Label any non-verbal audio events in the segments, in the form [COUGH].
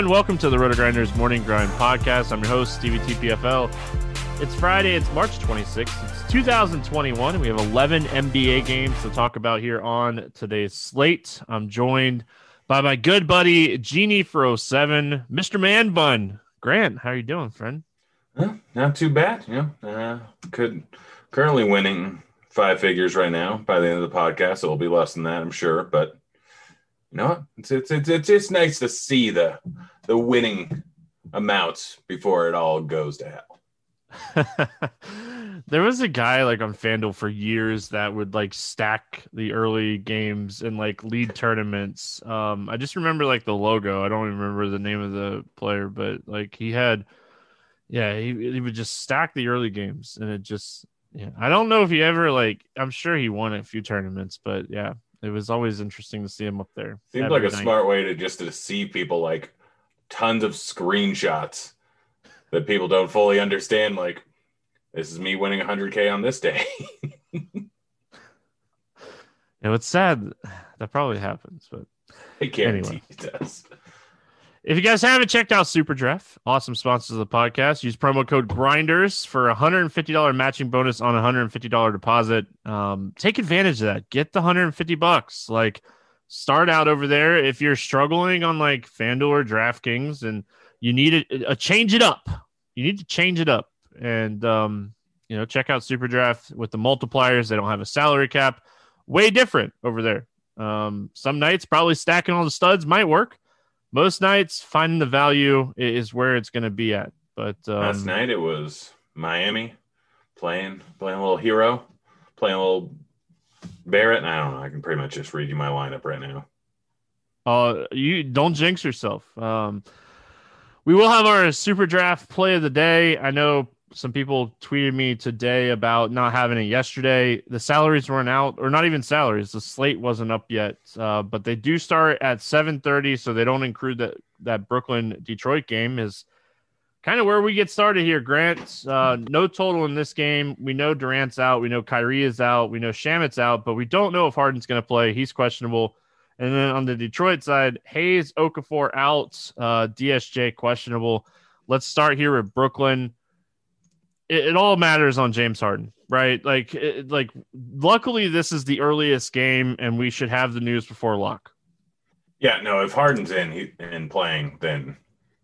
Everyone, welcome to the RotoGrinders Morning Grind Podcast. I'm your host, Stevie TPFL. It's Friday, it's March 26th, it's 2021, and we have 11 NBA games to talk about here on today's slate. I'm joined by my good buddy, Genie for 07, Mr. Man Bun. Grant, how are you doing, friend? Not too bad. Yeah, uh, could currently winning five figures right now. By the end of the podcast, it will be less than that, I'm sure. But you know, it's it's it's, it's just nice to see the the winning amounts before it all goes to hell. [LAUGHS] there was a guy like on FanDuel for years that would like stack the early games and like lead tournaments. Um, I just remember like the logo. I don't even remember the name of the player, but like he had, yeah, he, he would just stack the early games and it just, yeah, I don't know if he ever like, I'm sure he won a few tournaments, but yeah, it was always interesting to see him up there. Seems like a night. smart way to just to see people like tons of screenshots that people don't fully understand. Like, this is me winning 100k on this day. you know, it's sad that probably happens, but I guarantee anyway. it does. If you guys haven't checked out Super Draft, awesome sponsors of the podcast, use promo code Grinders for a $150 matching bonus on a $150 deposit. Um, take advantage of that. Get the 150 bucks. Like, start out over there. If you're struggling on like FanDuel or DraftKings and you need a, a change it up, you need to change it up. And, um, you know, check out Super Draft with the multipliers. They don't have a salary cap. Way different over there. Um, some nights probably stacking all the studs might work most nights finding the value is where it's going to be at. But um, last night it was Miami playing playing a little Herro, playing a little Barrett. And I don't know. I can pretty much just read you my lineup right now. Uh, you don't jinx yourself. Um, we will have our super draft play of the day. I know some people tweeted me today about not having it yesterday. The salaries weren't out, or not even salaries. The slate wasn't up yet, uh, but they do start at seven thirty, so they don't include that that Brooklyn Detroit game is kind of where we get started here. Grant, uh, no total in this game. We know Durant's out. We know Kyrie is out. We know Shamet's out, but we don't know if Harden's going to play. He's questionable. And then on the Detroit side, Hayes, Okafor out, uh, DSJ questionable. Let's start here with Brooklyn it, it all matters on James Harden, right? Like, it, like, luckily this is the earliest game, and we should have the news before lock. Yeah, no. If Harden's in he, and playing, then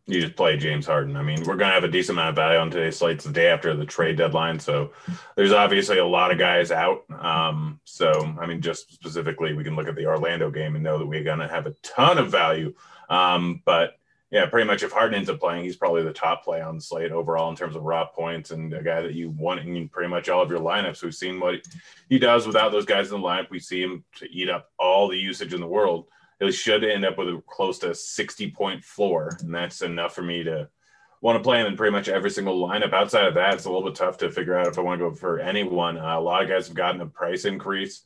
you just play James Harden. I mean, we're going to have a decent amount of value on today's slate. The day after the trade deadline. So there's obviously a lot of guys out. Um, so, I mean, just specifically, we can look at the Orlando game and know that we're going to have a ton of value. Um, but yeah, pretty much if Harden ends up playing, he's probably the top play on the slate overall in terms of raw points and a guy that you want in pretty much all of your lineups. We've seen what he does without those guys in the lineup. We see him to eat up all the usage in the world it should end up with a close to 60 point floor. And that's enough for me to want to play him in pretty much every single lineup. Outside of that, it's a little bit tough to figure out if I want to go for anyone. Uh, a lot of guys have gotten a price increase.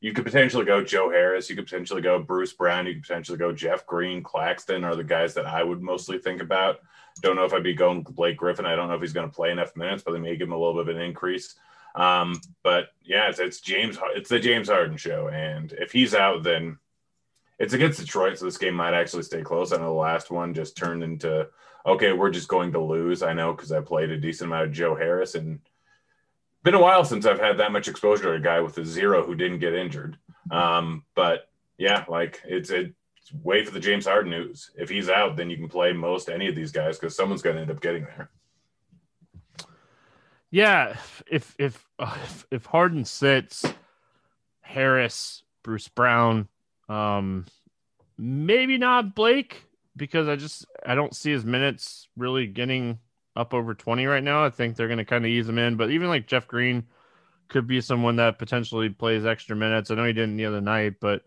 You could potentially go Joe Harris. You could potentially go Bruce Brown. You could potentially go Jeff Green. Claxton are the guys that I would mostly think about. Don't know if I'd be going Blake Griffin. I don't know if he's going to play enough minutes, but they may give him a little bit of an increase. Um, but yeah, it's, it's James. It's the James Harden show, and if he's out, then it's against Detroit, so this game might actually stay close. I know the last one just turned into okay, we're just going to lose. I know because I played a decent amount of Joe Harris, and been a while since I've had that much exposure to a guy with a zero who didn't get injured. Um, but yeah, like it's a wait for the James Harden news. If he's out, then you can play most any of these guys because someone's going to end up getting there. Yeah, if if if, if Harden sits, Harris, Bruce Brown, um, maybe not Blake because I just I don't see his minutes really getting up over 20 right now. I think they're going to kind of ease him in, but even like Jeff Green could be someone that potentially plays extra minutes. I know he didn't the other night, but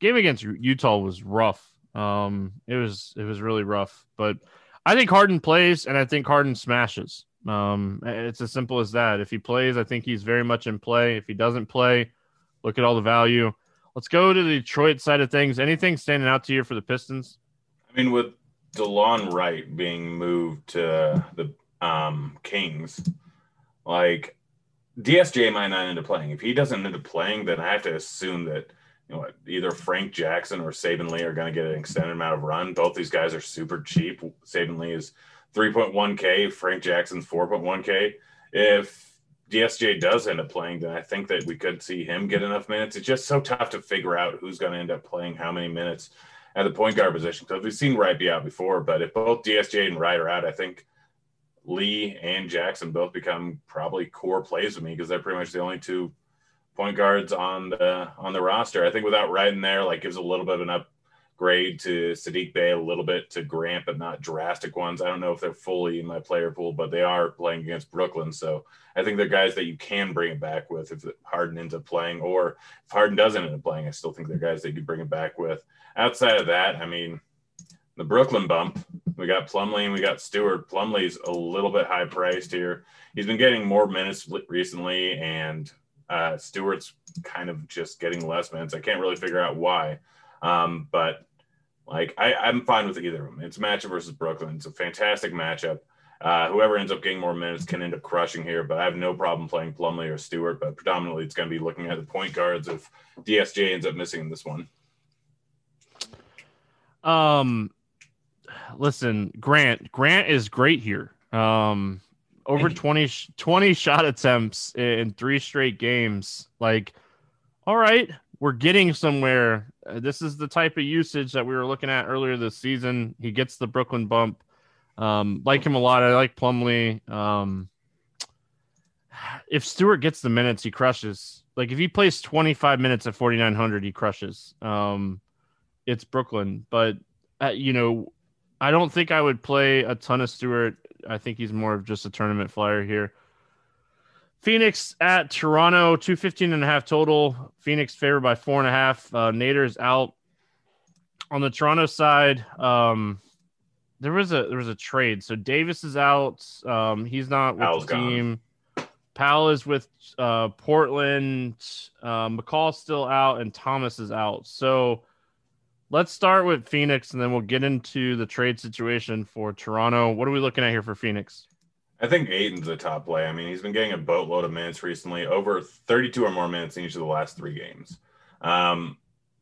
game against Utah was rough. Um, it was it was really rough, but I think Harden plays and I think Harden smashes. Um, it's as simple as that. If he plays, I think he's very much in play. If he doesn't play, look at all the value. Let's go to the Detroit side of things. Anything standing out to you for the Pistons? I mean, with Delon Wright being moved to the um, Kings, like DSJ might not end up playing. If he doesn't end up playing, then I have to assume that you know either Frank Jackson or Saben Lee are going to get an extended amount of run. Both these guys are super cheap. Saben Lee is 3.1K, Frank Jackson's 4.1K. If DSJ does end up playing, then I think that we could see him get enough minutes. It's just so tough to figure out who's going to end up playing how many minutes at the point guard position because we've seen Wright be out before. But if both DSJ and Wright are out, I think Lee and Jackson both become probably core plays with me because they're pretty much the only two point guards on the on the roster. I think without Wright in there, like gives a little bit of an up grade to Saddiq Bey a little bit to Grant, but not drastic ones. I don't know if they're fully in my player pool, but they are playing against Brooklyn. So I think they're guys that you can bring it back with if Harden ends up playing, or if Harden doesn't end up playing, I still think they're guys that you bring it back with. Outside of that, I mean, the Brooklyn bump, we got Plumlee and we got Stewart. Plumlee's a little bit high priced here. He's been getting more minutes recently, and uh, Stewart's kind of just getting less minutes. I can't really figure out why. Um, but like I, I'm fine with either of them. It's a matchup versus Brooklyn. It's a fantastic matchup. Uh, whoever ends up getting more minutes can end up crushing here, but I have no problem playing Plumlee or Stewart. But predominantly, it's going to be looking at the point guards if DSJ ends up missing in this one. Um, listen, Grant. Grant is great here. Um, over 20, 20 shot attempts in three straight games. Like, all right, we're getting somewhere. Uh, this is the type of usage that we were looking at earlier this season. He gets the Brooklyn bump. Um, like him a lot. I like Plumlee. Um, if Stewart gets the minutes, he crushes. Like if he plays 25 minutes at 4,900, he crushes. Um, it's Brooklyn, but uh, you know, I don't think I would play a ton of Stewart. I think he's more of just a tournament flyer here. Phoenix at Toronto, 215 and a half total. Phoenix favored by four and a half. Uh, Nader's out. On the Toronto side, um, there was a there was a trade. So Davis is out. Um, he's not with Powell's the team. Gone. Powell is with uh, Portland. Uh, McCaw's still out, and Thomas is out. So let's start with Phoenix, and then we'll get into the trade situation for Toronto. What are we looking at here for Phoenix? I think Ayton's the top play. I mean, he's been getting a boatload of minutes recently, over 32 or more minutes in each of the last three games. Um,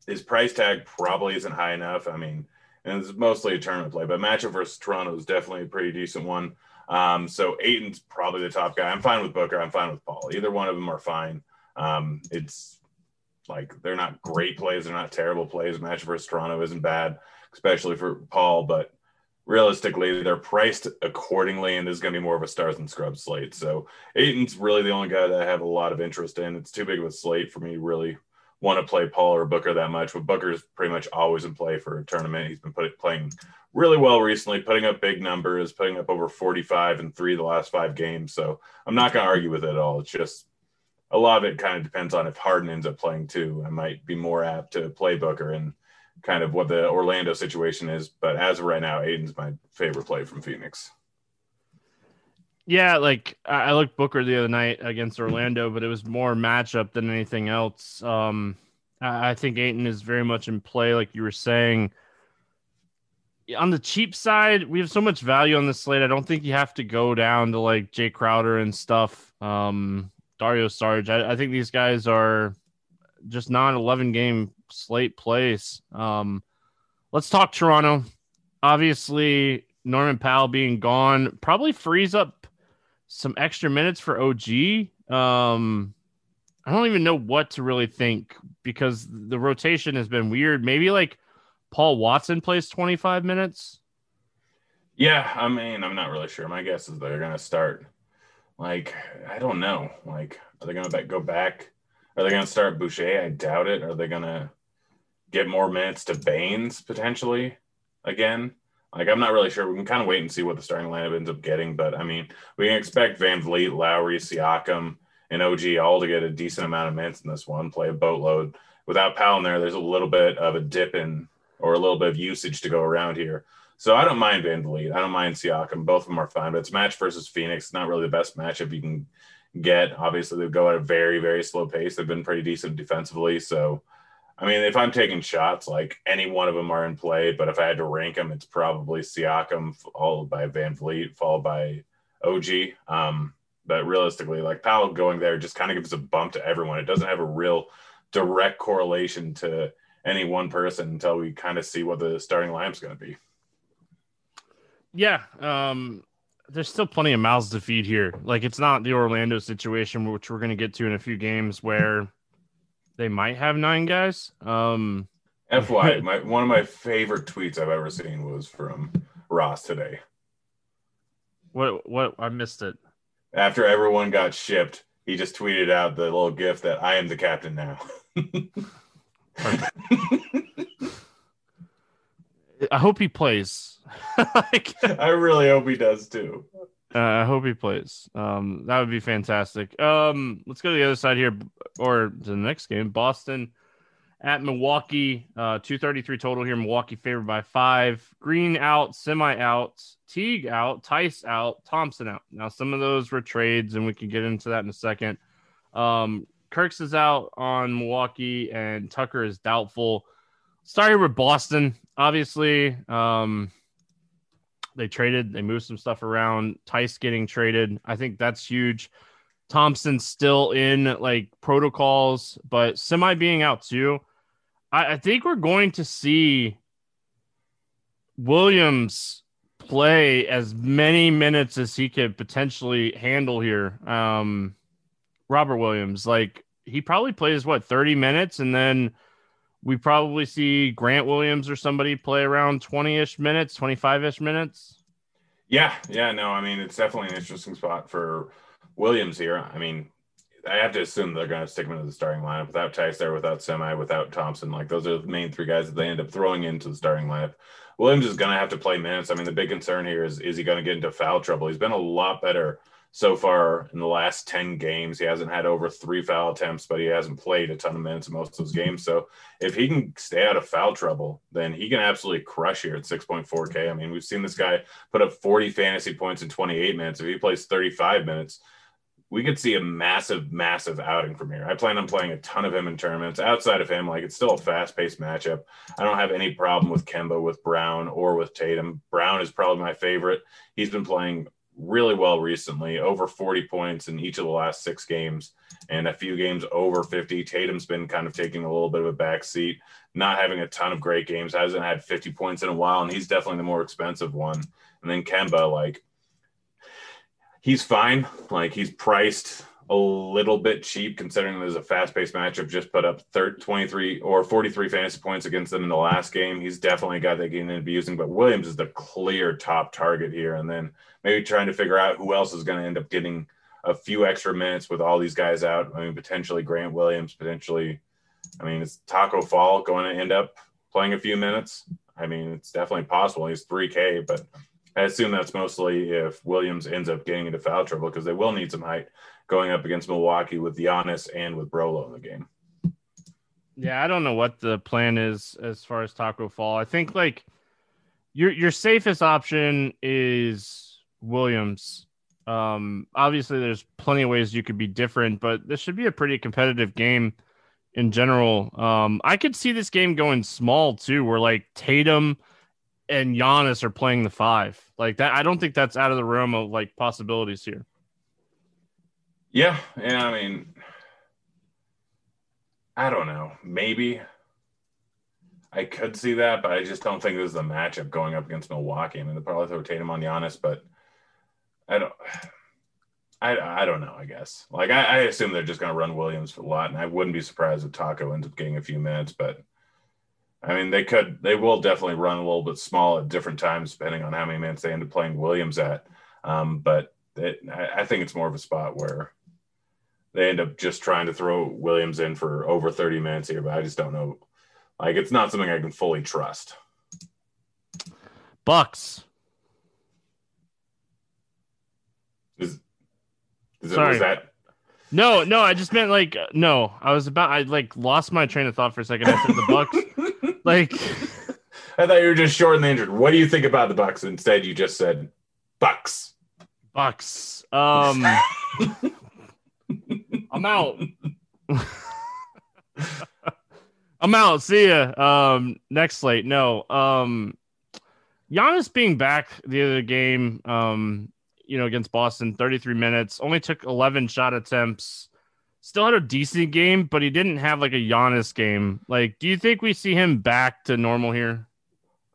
his price tag probably isn't high enough. I mean, and it's mostly a tournament play, but matchup versus Toronto is definitely a pretty decent one. Um, so Ayton's probably the top guy. I'm fine with Booker. I'm fine with Paul. Either one of them are fine. Um, it's like they're not great plays. They're not terrible plays. Matchup versus Toronto isn't bad, especially for Paul, but realistically, they're priced accordingly, and this is going to be more of a stars and scrubs slate. So Ayton's really the only guy that I have a lot of interest in. It's too big of a slate for me to really want to play Paul or Booker that much. But Booker's pretty much always in play for a tournament. He's been put, playing really well recently, putting up big numbers, putting up over 45 in three the last five games. So I'm not going to argue with it at all. It's just a lot of it kind of depends on if Harden ends up playing too. I might be more apt to play Booker and kind of what the Orlando situation is. But as of right now, Ayton's my favorite play from Phoenix. Yeah, like I looked Booker the other night against Orlando, but it was more matchup than anything else. Um, I think Ayton is very much in play, like you were saying. On the cheap side, we have so much value on the slate. I don't think you have to go down to like Jae Crowder and stuff. Um, Dario Saric. I, I think these guys are just not 11 game slate plays. Um, let's talk Toronto. Obviously, Norman Powell being gone probably frees up some extra minutes for OG. Um, I don't even know what to really think because the rotation has been weird. Maybe like Paul Watson plays 25 minutes. Yeah, I mean, I'm not really sure. My guess is they're going to start. Like, I don't know. Like, are they going to go back? Are they going to start Boucher? I doubt it. Are they going to get more minutes to Baynes potentially again? Like, I'm not really sure. We can kind of wait and see what the starting lineup ends up getting. But I mean, we can expect VanVleet, Lowry, Siakam, and OG all to get a decent amount of minutes in this one, play a boatload. Without Powell in there, there's a little bit of a dip in or a little bit of usage to go around here. So I don't mind VanVleet. I don't mind Siakam. Both of them are fine, but it's match versus Phoenix. not really the best matchup you can get. Obviously, they go at a very, very slow pace. They've been pretty decent defensively. So I mean, if I'm taking shots, like any one of them are in play, but if I had to rank them, it's probably Siakam, followed by Van VanVleet, followed by OG. Um, but realistically, like Powell going there just kind of gives a bump to everyone. It doesn't have a real direct correlation to any one person until we kind of see what the starting lineup's going to be. Yeah, um, there's still plenty of mouths to feed here. Like it's not the Orlando situation, which we're going to get to in a few games, where they might have nine guys. Um, FY, [LAUGHS] my one of my favorite tweets I've ever seen was from Ross today. What? What? I missed it. After everyone got shipped, he just tweeted out the little gift that I am the captain now. [LAUGHS] I hope he plays. [LAUGHS] like, I really hope he does too. Uh, I hope he plays. Um, that would be fantastic. Um, let's go to the other side here, or to the next game. Boston at Milwaukee. Uh, two thirty three total here. Milwaukee favored by five. Green out, Semi out, Teague out, Theis out, Thompson out. Now some of those were trades, and we can get into that in a second. Um, Kirks is out on Milwaukee, and Tucker is doubtful. Start here with Boston. Obviously, um, they traded, they moved some stuff around. Theis getting traded. I think that's huge. Thompson's still in like protocols, but Semi being out too. I, I think we're going to see Williams play as many minutes as he could potentially handle here. Um, Robert Williams, like he probably plays what 30 minutes and then we probably see Grant Williams or somebody play around 20 ish minutes, 25 ish minutes. Yeah, yeah, no, I mean, it's definitely an interesting spot for Williams here. I mean, I have to assume they're going to stick him into the starting lineup without there, without Semi, without Thompson. Like, those are the main three guys that they end up throwing into the starting lineup. Williams is going to have to play minutes. I mean, the big concern here is is he going to get into foul trouble? He's been a lot better so far in the last 10 games. He hasn't had over three foul attempts, but he hasn't played a ton of minutes in most of those games. So if he can stay out of foul trouble, then he can absolutely crush here at 6.4K. I mean, we've seen this guy put up 40 fantasy points in 28 minutes. If he plays 35 minutes, we could see a massive, massive outing from here. I plan on playing a ton of him in tournaments. Outside of him, like it's still a fast paced matchup. I don't have any problem with Kemba, with Brown, or with Tatum. Brown is probably my favorite. He's been playing really well recently, over 40 points in each of the last six games, and a few games over 50. Tatum's been kind of taking a little bit of a back seat, not having a ton of great games, hasn't had 50 points in a while, and he's definitely the more expensive one. And then Kemba, like, he's fine. Like, he's priced a little bit cheap considering there's a fast-paced matchup. Just put up 30, 23 or 43 fantasy points against them in the last game. He's definitely a guy they can be using, but Williams is the clear top target here. And then maybe trying to figure out who else is going to end up getting a few extra minutes with all these guys out. I mean, potentially Grant Williams, potentially. I mean, is Taco Fall going to end up playing a few minutes? I mean, it's definitely possible. He's 3K, but I assume that's mostly if Williams ends up getting into foul trouble because they will need some height going up against Milwaukee with Giannis and with Brolo in the game. Yeah, I don't know what the plan is as far as Taco Fall. I think like your your safest option is Williams. Um, obviously, there's plenty of ways you could be different, but this should be a pretty competitive game in general. Um, I could see this game going small too, where like Tatum and Giannis are playing the five. Like that, I don't think that's out of the realm of like possibilities here. Yeah, yeah. I mean, I don't know. Maybe I could see that, but I just don't think this is a matchup going up against Milwaukee. I mean, they'll probably throw Tatum on Giannis, but I don't. I, I don't know. I guess like I, I assume they're just going to run Williams for a lot, and I wouldn't be surprised if Taco ends up getting a few minutes. But I mean, they could, they will definitely run a little bit small at different times depending on how many minutes they end up playing Williams at. Um, but it, I, I think it's more of a spot where they end up just trying to throw Williams in for over 30 minutes here, but I just don't know. Like, it's not something I can fully trust. Bucks. Is, is it, Sorry. was that? No, no, I just meant like no. I was about I like lost my train of thought for a second. I said the Bucks. [LAUGHS] like I thought you were just short and injured. What do you think about the Bucks? Instead, you just said Bucks. Bucks. Um [LAUGHS] I'm out. I'm out. See ya. Um next slate. No. Um Giannis being back the other game, um, you know, against Boston, 33 minutes, only took 11 shot attempts. Still had a decent game, but he didn't have like a Giannis game. Like, do you think we see him back to normal here?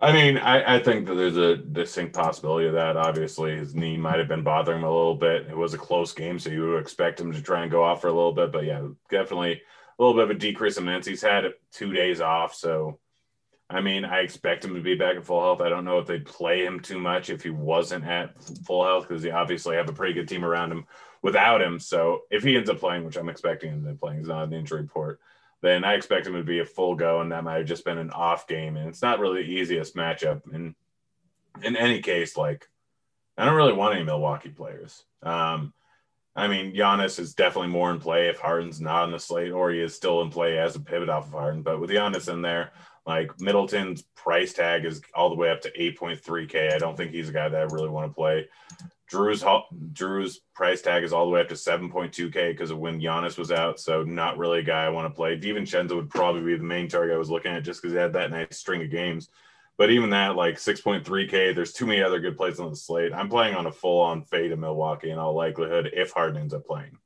I mean, I, I think that there's a distinct possibility of that. Obviously, his knee might have been bothering him a little bit. It was a close game, so you would expect him to try and go off for a little bit. But yeah, definitely a little bit of a decrease in minutes. He's had two days off, so I mean, I expect him to be back at full health. I don't know if they'd play him too much if he wasn't at full health because they obviously have a pretty good team around him without him. So if he ends up playing, which I'm expecting him to be playing, he's not an injury report, then I expect him to be a full go, and that might have just been an off game. And it's not really the easiest matchup. And in any case, like I don't really want any Milwaukee players. Um, I mean, Giannis is definitely more in play if Harden's not on the slate, or he is still in play as a pivot off of Harden. But with Giannis in there, like Middleton's price tag is all the way up to 8.3K. I don't think he's a guy that I really want to play. Jrue's Jrue's price tag is all the way up to 7.2K because of when Giannis was out. So not really a guy I want to play. DiVincenzo would probably be the main target I was looking at just because he had that nice string of games. But even that, like 6.3K, there's too many other good plays on the slate. I'm playing on a full on fade of Milwaukee in all likelihood if Harden ends up playing.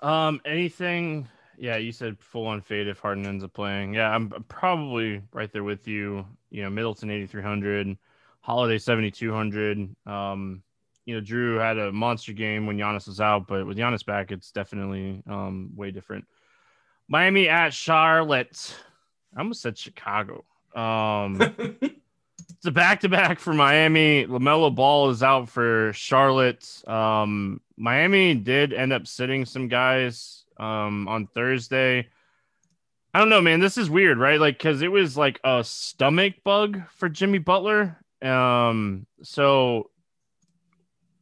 Um, anything? Yeah, you said full on fade if Harden ends up playing. Yeah, I'm probably right there with you. You know, Middleton 8,300, Holiday 7,200. Um, you know, Jrue had a monster game when Giannis was out, but with Giannis back, it's definitely um, way different. Miami at Charlotte. I almost said Chicago. Um, [LAUGHS] it's a back to back for Miami. LaMelo Ball is out for Charlotte. Um, Miami did end up sitting some guys um, on Thursday. I don't know, man. This is weird, right? Like, because it was like a stomach bug for Jimmy Butler. Um, so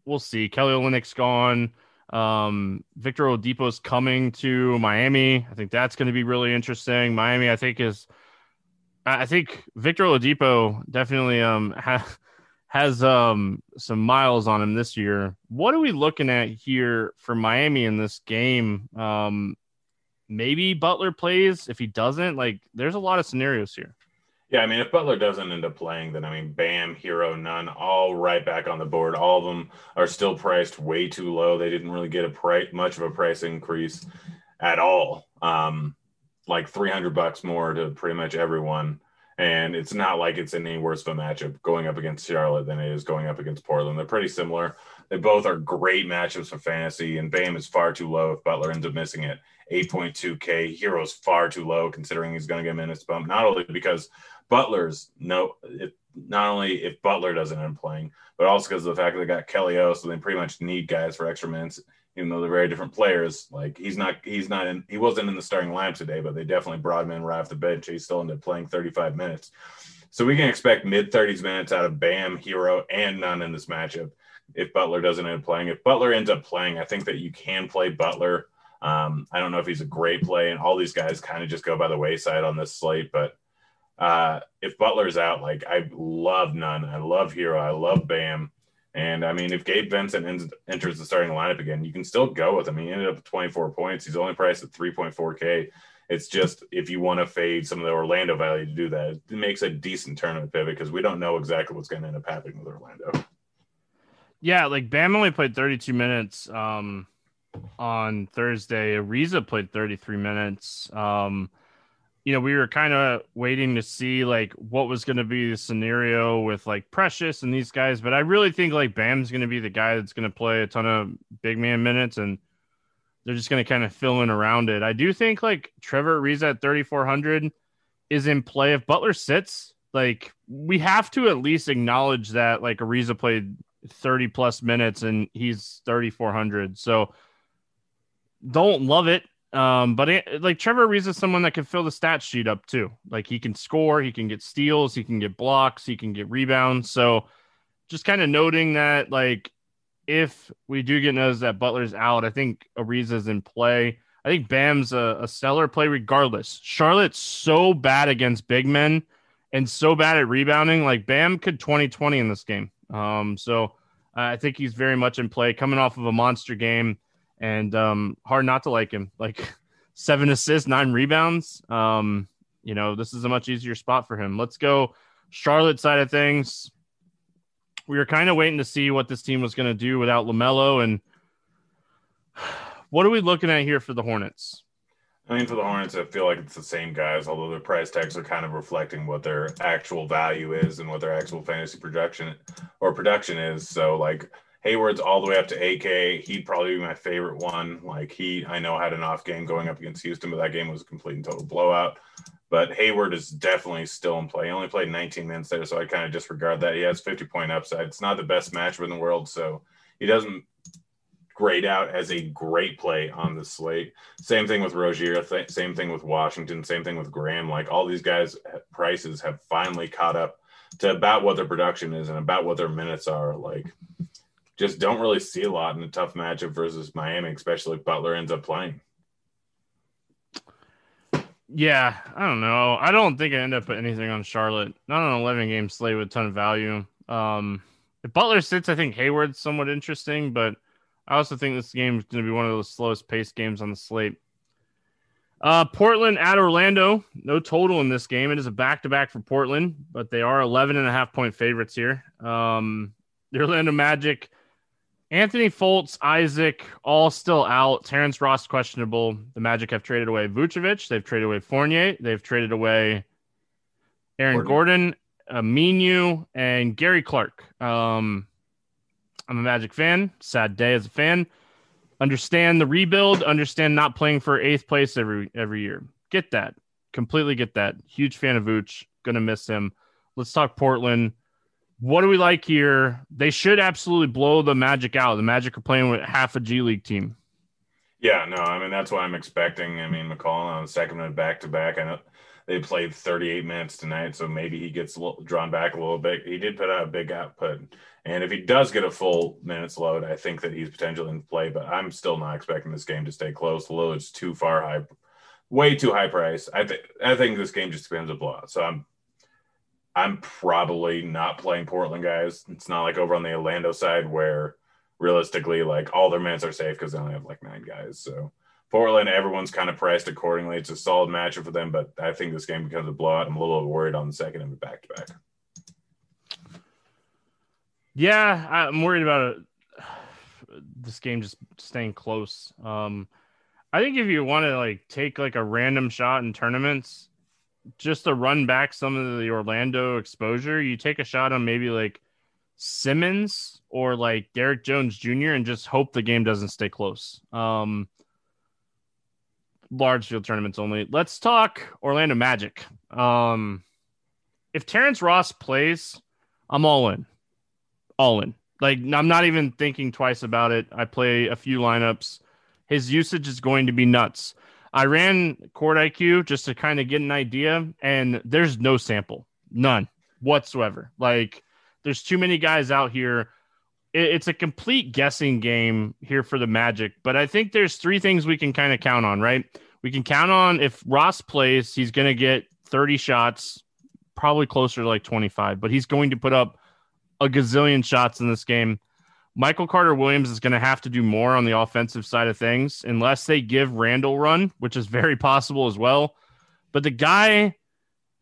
we'll see. Kelly Olynyk's gone. Um, Victor Oladipo's coming to Miami. I think that's going to be really interesting. Miami, I think, is I think Victor Oladipo definitely um [LAUGHS] ha- has um some miles on him this year. What are we looking at here for Miami in this game? Um, maybe Butler plays. If he doesn't, like, there's a lot of scenarios here. Yeah, I mean, if Butler doesn't end up playing, then I mean, Bam, Herro, Nunn, all right back on the board. All of them are still priced way too low. They didn't really get a price, much of a price increase at all. Um, like 300 bucks more to pretty much everyone. And it's not like it's any worse of a matchup going up against Charlotte than it is going up against Portland. They're pretty similar. They both are great matchups for fantasy, and Bam is far too low if Butler ends up missing it. 8.2K. Herro's far too low considering he's going to get a minutes bump, not only because Butler's no, if, not only if Butler doesn't end up playing, but also because of the fact that they got Kelly O, so they pretty much need guys for extra minutes, even though they're very different players. Like he's not, he's not in, he wasn't in the starting lineup today, but they definitely brought him in right off the bench. He still ended up playing 35 minutes. So we can expect mid 30s minutes out of Bam, Herro, and Nunn in this matchup if Butler doesn't end up playing. If Butler ends up playing, I think that you can play Butler. Um, I don't know if he's a great play, and all these guys kind of just go by the wayside on this slate, but uh, if Butler's out, like I love Nunn, I love Herro, I love Bam. And I mean, if Gabe Vincent ends, enters the starting lineup again, you can still go with him. He ended up with 24 points. He's only priced at 3.4K. It's just if you want to fade some of the Orlando value to do that, it makes a decent tournament pivot because we don't know exactly what's going to end up happening with Orlando. Yeah, like Bam only played 32 minutes um, on Thursday. Ariza played 33 minutes. Um, you know, we were kind of waiting to see like what was going to be the scenario with like Precious and these guys, but I really think like Bam's going to be the guy that's going to play a ton of big man minutes and they're just going to kind of fill in around it. I do think like Trevor Ariza at 3,400 is in play. If Butler sits, like we have to at least acknowledge that like Ariza played 30 plus minutes and he's 3,400. So don't love it um, but it, like Trevor Ariza is someone that can fill the stat sheet up too. Like he can score, he can get steals, he can get blocks, he can get rebounds. So just kind of noting that, like, if we do get noticed that Butler's out, I think Ariza's in play. I think Bam's a, a stellar play regardless. Charlotte's so bad against big men and so bad at rebounding. Like Bam could 2020 in this game. Um, so I think he's very much in play coming off of a monster game and um, hard not to like him. Like [LAUGHS] seven assists, nine rebounds. Um, you know, this is a much easier spot for him. Let's go Charlotte side of things. We were kind of waiting to see what this team was going to do without LaMelo, and [SIGHS] what are we looking at here for the Hornets? I mean, for the Hornets, I feel like it's the same guys, although their price tags are kind of reflecting what their actual value is and what their actual fantasy projection or production is. So, like, Hayward's all the way up to AK. He'd probably be my favorite one. Like he, I know had an off game going up against Houston, but that game was a complete and total blowout. But Hayward is definitely still in play. He only played 19 minutes there, so I kind of disregard that. He has 50 point upside. It's not the best matchup in the world, so he doesn't grade out as a great play on the slate. Same thing with Rozier. Th- same thing with Washington. Same thing with Graham. Like all these guys' prices have finally caught up to about what their production is and about what their minutes are. Like just don't really see a lot in a tough matchup versus Miami, especially if Butler ends up playing. Yeah, I don't know. I don't think I end up putting anything on Charlotte. Not an 11 game slate with a ton of value. Um, if Butler sits, I think Hayward's somewhat interesting, but I also think this game is going to be one of the slowest paced games on the slate. Uh, Portland at Orlando, no total in this game. It is a back to back for Portland, but they are 11 and a half point favorites here. Um, the Orlando Magic Anthony Fultz, Isaac, all still out. Terrence Ross questionable. The Magic have traded away Vucevic. They've traded away Fournier. They've traded away Aaron Gordon, Aminu, and Gary Clark. Um, I'm a Magic fan. Sad day as a fan. Understand the rebuild. Understand not playing for eighth place every every year. Get that. Completely get that. Huge fan of Vooch. Gonna miss him. Let's talk Portland what do we like here? They should absolutely blow the Magic out. The Magic are playing with half a G League team. Yeah, no, I mean that's what I'm expecting. I mean McCollum on minute back to back. I know they played 38 minutes tonight, so maybe he gets little, drawn back a little bit. He did put out a big output, and if he does get a full minutes load, I think that he's potentially in play. But I'm still not expecting this game to stay close. Lillard's too far high, way too high price. I think I think this game just becomes a blowout. So I'm I'm probably not playing Portland guys. It's not like over on the Orlando side where realistically, like all their minutes are safe because they only have like nine guys. So Portland, everyone's kind of priced accordingly. It's a solid matchup for them, but I think this game becomes a blowout. I'm a little worried on the second and back to back. Yeah, I'm worried about it. This game just staying close. Um, I think if you want to like take like a random shot in tournaments, just to run back some of the Orlando exposure, you take a shot on maybe like Simmons or like Derrick Jones Jr. and just hope the game doesn't stay close. Um, large field tournaments only. Let's talk Orlando Magic. Um, if Terrence Ross plays, I'm all in. All in. Like I'm not even thinking twice about it. I play a few lineups. His usage is going to be nuts. I ran Court IQ just to kind of get an idea, and there's no sample, none whatsoever. Like there's too many guys out here. It's a complete guessing game here for the Magic, but I think there's three things we can kind of count on, right? We can count on if Ross plays, he's going to get 30 shots, probably closer to like 25, but he's going to put up a gazillion shots in this game. Michael Carter Williams is going to have to do more on the offensive side of things unless they give Randle run, which is very possible as well. But the guy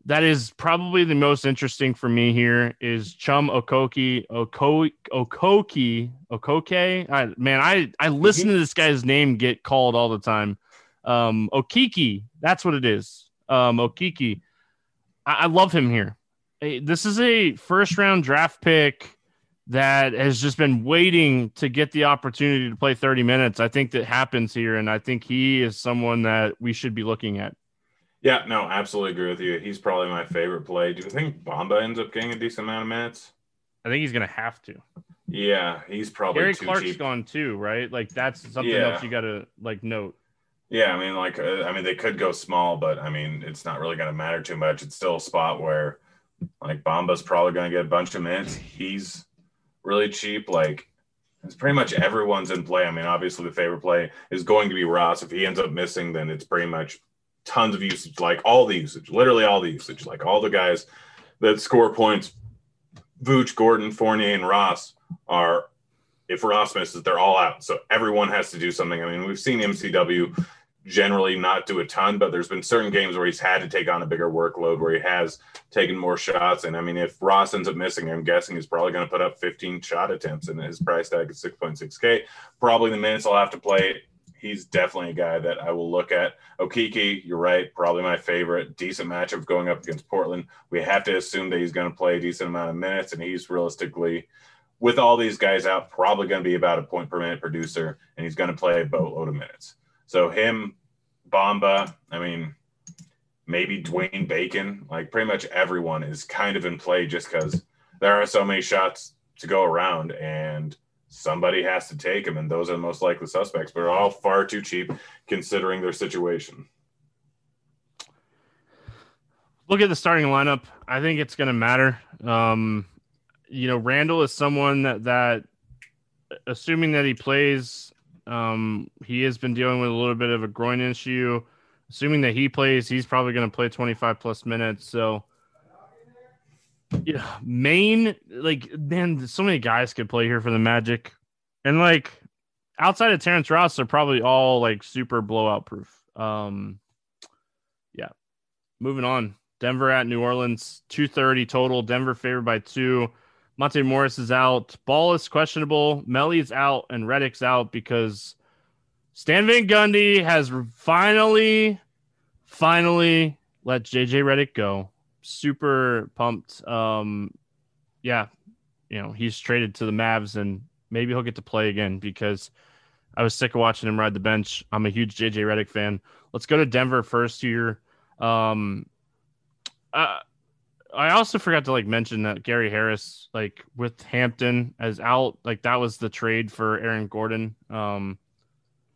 that is probably the most interesting for me here is Chum Okoki Okoki Okoki Okoke. I, man, I I listen to this guy's name get called all the time. Um, Okiki, that's what it is. Um, Okiki. I, I love him here. This is a first round draft pick that has just been waiting to get the opportunity to play 30 minutes. I think that happens here, and I think he is someone that we should be looking at. Yeah, no, absolutely agree with you. He's probably my favorite play. Do you think Bamba ends up getting a decent amount of minutes? I think he's going to have to. Yeah, he's probably Gary Clark's cheap. gone too, right? Like that's something Yeah. else you got to like note. Yeah, I mean, like, uh, I mean, they could go small, but I mean, it's not really going to matter too much. It's still a spot where, like, Bamba's probably going to get a bunch of minutes. He's really cheap. Like, it's pretty much everyone's in play. I mean, obviously, the favorite play is going to be Ross. If he ends up missing, then it's pretty much tons of usage, like all the usage, literally all the usage, like all the guys that score points. Vooch, Gordon, Fournier, and Ross are. If Ross misses, they're all out. So everyone has to do something. I mean, we've seen MCW generally not do a ton, but there's been certain games where he's had to take on a bigger workload, where he has taken more shots. And I mean, if Ross ends up missing, I'm guessing he's probably going to put up 15 shot attempts, and his price tag is 6.6K. Probably the minutes I'll have to play. He's definitely a guy that I will look at. Okiki, you're right, probably my favorite. Decent matchup going up against Portland. We have to assume that he's going to play a decent amount of minutes, and he's realistically, with all these guys out, probably going to be about a point per minute producer, and he's going to play a boatload of minutes. So him, Bamba, I mean, maybe Dwayne Bacon, like pretty much everyone is kind of in play just because there are so many shots to go around and somebody has to take them. And those are the most likely suspects, but are all far too cheap considering their situation. Look at the starting lineup. I think it's going to matter. Um, you know, Randle is someone that that, assuming that he plays, um, he has been dealing with a little bit of a groin issue. Assuming that he plays, he's probably going to play 25 plus minutes. So, yeah, Maine, like, man, so many guys could play here for the Magic. And, like, outside of Terrence Ross, they're probably all, like, super blowout proof. Um, yeah. Moving on. Denver at New Orleans, 230 total. Denver favored by two. Monte Morris is out. Ball is questionable. Melli's out and Redick's out because Stan Van Gundy has finally, finally let JJ Redick go. Super pumped. Um, yeah, you know, he's traded to the Mavs and maybe he'll get to play again because I was sick of watching him ride the bench. I'm a huge JJ Redick fan. Let's go to Denver first here. Um, uh, I also forgot to like mention that Gary Harris, like with Hampton as out, like that was the trade for Aaron Gordon. Um,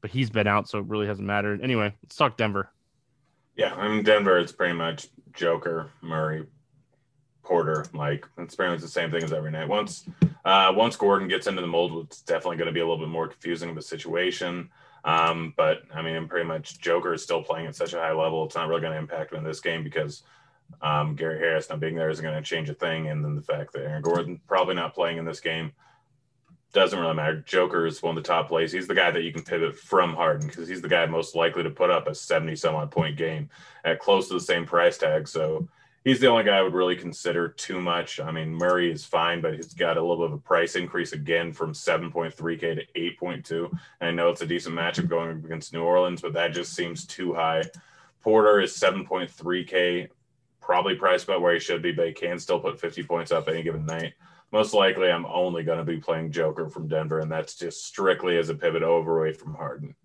but he's been out, so it really hasn't mattered. Anyway, let's talk Denver. Yeah, I mean Denver. It's pretty much Joker, Murray, Porter. Like it's pretty much the same thing as every night. Once, uh, once Gordon gets into the mold, it's definitely going to be a little bit more confusing of a situation. Um, but I mean, pretty much Joker is still playing at such a high level. It's not really going to impact him in this game because um, Gary Harris not being there isn't going to change a thing. And then the fact that Aaron Gordon probably not playing in this game doesn't really matter. Joker is one of the top plays. He's the guy that you can pivot from Harden because he's the guy most likely to put up a 70 some odd point game at close to the same price tag. So he's the only guy I would really consider too much. I mean, Murray is fine, but he's got a little bit of a price increase again from 7.3K to 8.2. And I know it's a decent matchup going against New Orleans, but that just seems too high. Porter is 7.3K probably priced about where he should be, but he can still put 50 points up any given night. Most likely, I'm only going to be playing Joker from Denver, and that's just strictly as a pivot over away from Harden.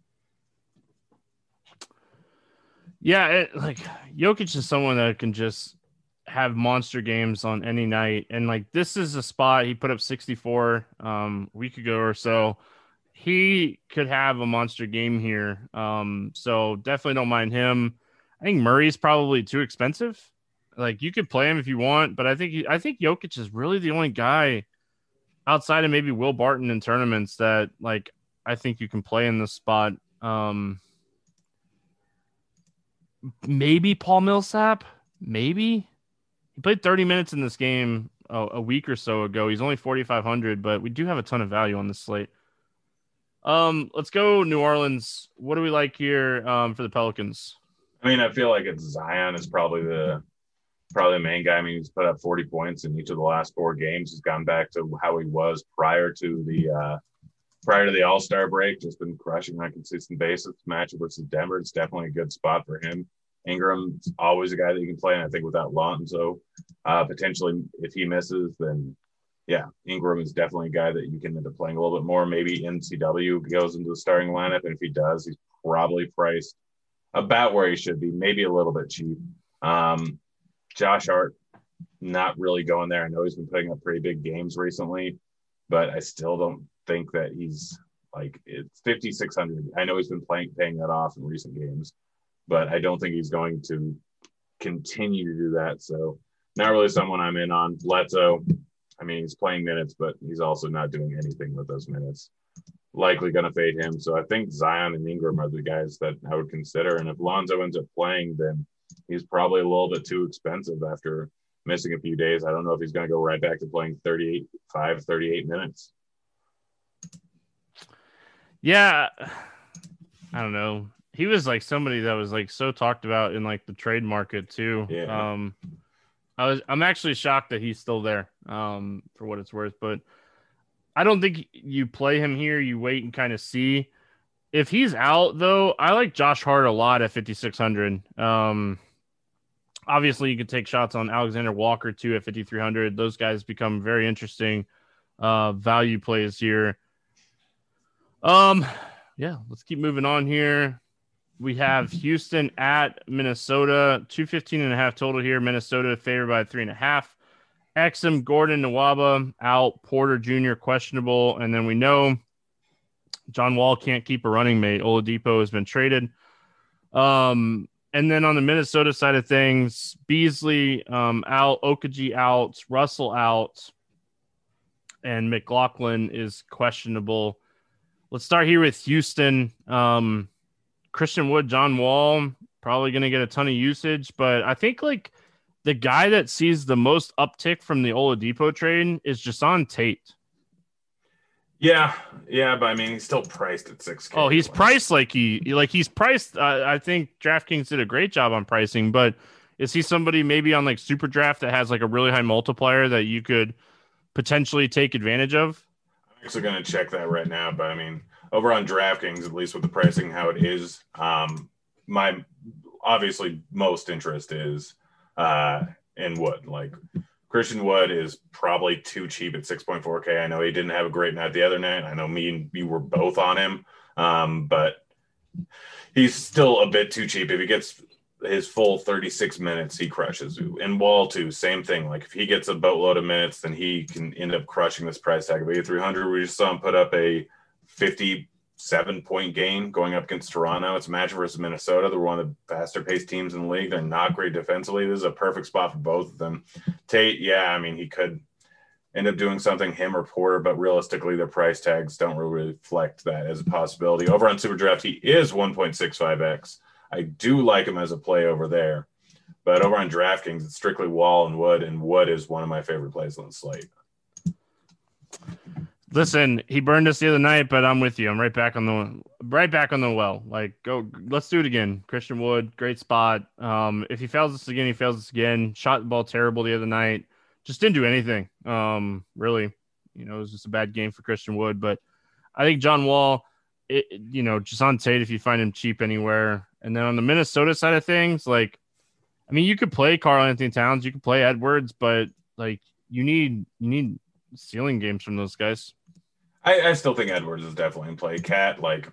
Yeah, it, like Jokic is someone that can just have monster games on any night, and like this is a spot he put up 64 um, a week ago or so. He could have a monster game here, um, so definitely don't mind him. I think Murray's probably too expensive. Like you could play him if you want, but I think I think Jokic is really the only guy outside of maybe Will Barton in tournaments that like I think you can play in this spot. Um, maybe Paul Millsap, maybe he played 30 minutes in this game a, a week or so ago. He's only 4,500, but we do have a ton of value on this slate. Um, let's go New Orleans. What do we like here um, for the Pelicans? I mean, I feel like it's Zion is probably the probably the main guy. I mean, he's put up 40 points in each of the last four games. He's gone back to how he was prior to the uh, prior to the All Star break. Just been crushing on a consistent basis. Match versus Denver, it's definitely a good spot for him. Ingram's always a guy that you can play, and I think without Lonzo, uh, potentially if he misses, then yeah, Ingram is definitely a guy that you can end up playing a little bit more. Maybe NCW goes into the starting lineup, and if he does, he's probably priced about where he should be, maybe a little bit cheap. Um, Josh Hart, not really going there. I know he's been putting up pretty big games recently, but I still don't think that he's like it's 5600. I know he's been playing paying that off in recent games, but I don't think he's going to continue to do that. So not really someone I'm in on. Leto, I mean, he's playing minutes, but he's also not doing anything with those minutes likely going to fade him. So I think Zion and Ingram are the guys that I would consider. And if Lonzo ends up playing, then he's probably a little bit too expensive after missing a few days. I don't know if he's going to go right back to playing 38, 5, 38 minutes. Yeah. I don't know. He was like somebody that was like so talked about in like the trade market too. Yeah. Um, I was I'm actually shocked that he's still there. Um, for what it's worth, but I don't think you play him here. You wait and kind of see. If he's out, though, I like Josh Hart a lot at 5,600. Um, obviously, you could take shots on Alexander Walker too at 5,300. Those guys become very interesting uh, value plays here. Um, yeah, let's keep moving on here. We have [LAUGHS] Houston at Minnesota, 215 and a half total here. Minnesota favored by three and a half. Exum, Gordon, Nwaba out, Porter Jr. questionable, and then we know John Wall can't keep a running mate. Oladipo has been traded. Um, and then on the Minnesota side of things, Beasley um, out, Okogie out, Russell out, and McLaughlin is questionable. Let's start here with Houston. Um, Christian Wood, John Wall, probably going to get a ton of usage, but I think like the guy that sees the most uptick from the Oladipo trade is Jae'Sean Tate. Yeah, yeah, but I mean, he's still priced at six. Oh, he's priced like he like he's priced. Uh, I think DraftKings did a great job on pricing, but is he somebody maybe on like Super Draft that has like a really high multiplier that you could potentially take advantage of? I'm actually going to check that right now, but I mean, over on DraftKings, at least with the pricing how it is, um, my obviously most interest is uh, in Wood. Like Christian Wood is probably too cheap at 6.4K. I know he didn't have a great night the other night. I know me and you were both on him, um, but he's still a bit too cheap. If he gets his full 36 minutes, he crushes. And Wall, too, same thing. Like if he gets a boatload of minutes, then he can end up crushing this price tag of 300. We just saw him put up a 50 seven point game going up against Toronto. It's a match versus Minnesota. They're one of the faster paced teams in the league. They're not great defensively. This is a perfect spot for both of them. Tate, yeah, I mean, he could end up doing something, him or Porter, but realistically, their price tags don't really reflect that as a possibility. Over on Super Draft, he is 1.65x. I do like him as a play over there. But over on DraftKings, it's strictly Wall and Wood, and Wood is one of my favorite plays on the slate. Listen, he burned us the other night, but I'm with you. I'm right back on the right back on the well. Like, go, let's do it again. Christian Wood, great spot. Um, if he fails us again, he fails us again. Shot the ball terrible the other night. Just didn't do anything. Um, really, you know, it was just a bad game for Christian Wood. But I think John Wall, it, you know, just on Tate if you find him cheap anywhere. And then on the Minnesota side of things, like I mean, you could play Karl-Anthony Towns, you could play Edwards, but like you need you need ceiling games from those guys. I, I still think Edwards is definitely in play. KAT like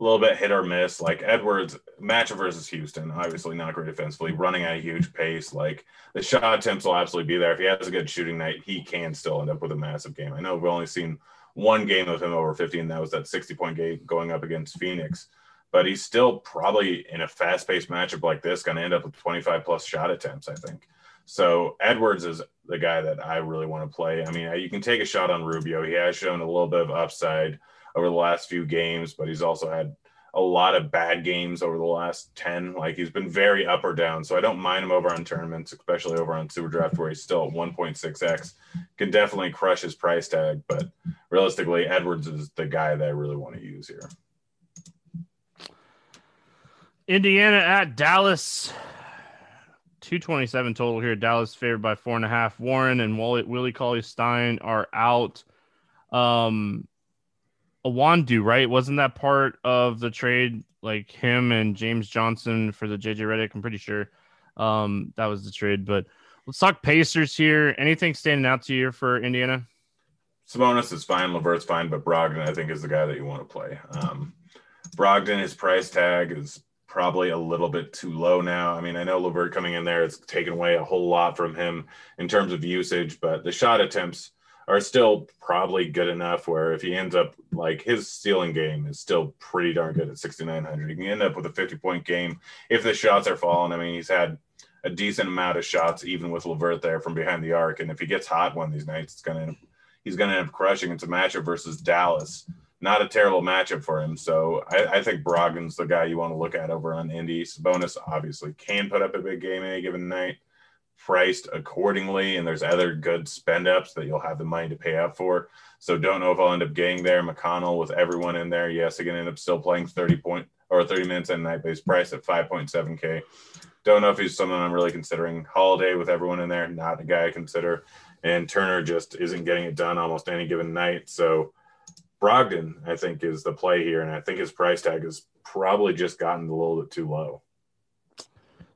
a little bit hit or miss. Like Edwards matchup versus Houston, obviously not great defensively, running at a huge pace. Like the shot attempts will absolutely be there. If he has a good shooting night, he can still end up with a massive game. I know we've only seen one game of him over 50, and that was that 60 point game going up against Phoenix. But he's still probably in a fast paced matchup like this going to end up with 25 plus shot attempts, I think. So Edwards is the guy that I really want to play. I mean, you can take a shot on Rubio. He has shown a little bit of upside over the last few games, but he's also had a lot of bad games over the last 10. Like he's been very up or down. So I don't mind him over on tournaments, especially over on Super Draft where he's still at 1.6x. Can definitely crush his price tag, but realistically, Edwards is the guy that I really want to use here. Indiana at Dallas. 227 total here. Dallas favored by four and a half. Warren and Willie Cauley Stein are out. Um, Iwundu, right? Wasn't that part of the trade? Like him and James Johnson for the JJ Redick. I'm pretty sure um, that was the trade. But let's talk Pacers here. Anything standing out to you for Indiana? Sabonis is fine. LeVert's fine, but Brogdon, I think, is the guy that you want to play. Um, Brogdon, his price tag is probably a little bit too low now. I mean, I know LeVert coming in there, it's taken away a whole lot from him in terms of usage, but the shot attempts are still probably good enough where if he ends up like his ceiling game is still pretty darn good at 6,900. He can end up with a 50 point game if the shots are falling. I mean, he's had a decent amount of shots even with LeVert there from behind the arc. And if he gets hot one of these nights, it's going to, he's going to end up crushing. It's a matchup versus Dallas not a terrible matchup for him. So I, I, think Brogdon's the guy you want to look at over on Indy. Sabonis obviously can put up a big game any given night, priced accordingly, and there's other good spend ups that you'll have the money to pay up for. So don't know if I'll end up getting there. McConnell with everyone in there, yes, again end up still playing 30 point or 30 minutes a night base price at 5.7k. Don't know if he's someone I'm really considering. Holiday with everyone in there, not a guy I consider. And Turner just isn't getting it done almost any given night. So Brogdon, I think, is the play here, and I think his price tag has probably just gotten a little bit too low.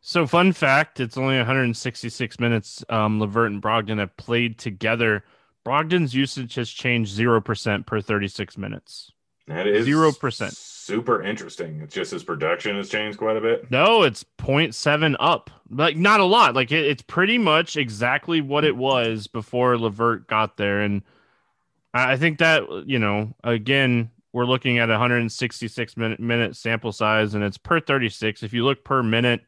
So, fun fact: it's only 166 minutes. Um, LeVert and Brogdon have played together. Brogdon's usage has changed zero percent per 36 minutes. That is zero percent. Super interesting. It's just his production has changed quite a bit. No, it's 0.7 up. Like not a lot. Like it, it's pretty much exactly what it was before LeVert got there, and I think that you know, again, we're looking at 166 minute minute sample size, and it's per 36. If you look per minute,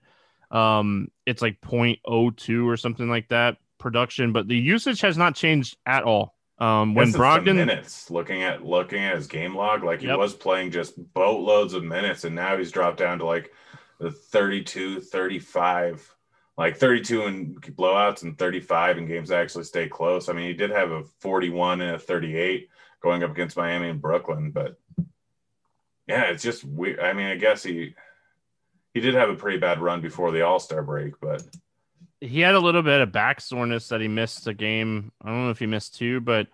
um, it's like 0.02 or something like that production, but the usage has not changed at all. Um, when Brogdon minutes, looking at looking at his game log, like he yep. was playing just boatloads of minutes, and now he's dropped down to like the 32, 35 like 32 in blowouts and 35 in games that actually stay close. I mean, he did have a 41 and a 38 going up against Miami and Brooklyn, but yeah, it's just weird. I mean, I guess he he did have a pretty bad run before the All Star break, but he had a little bit of back soreness that he missed a game. I don't know if he missed two, but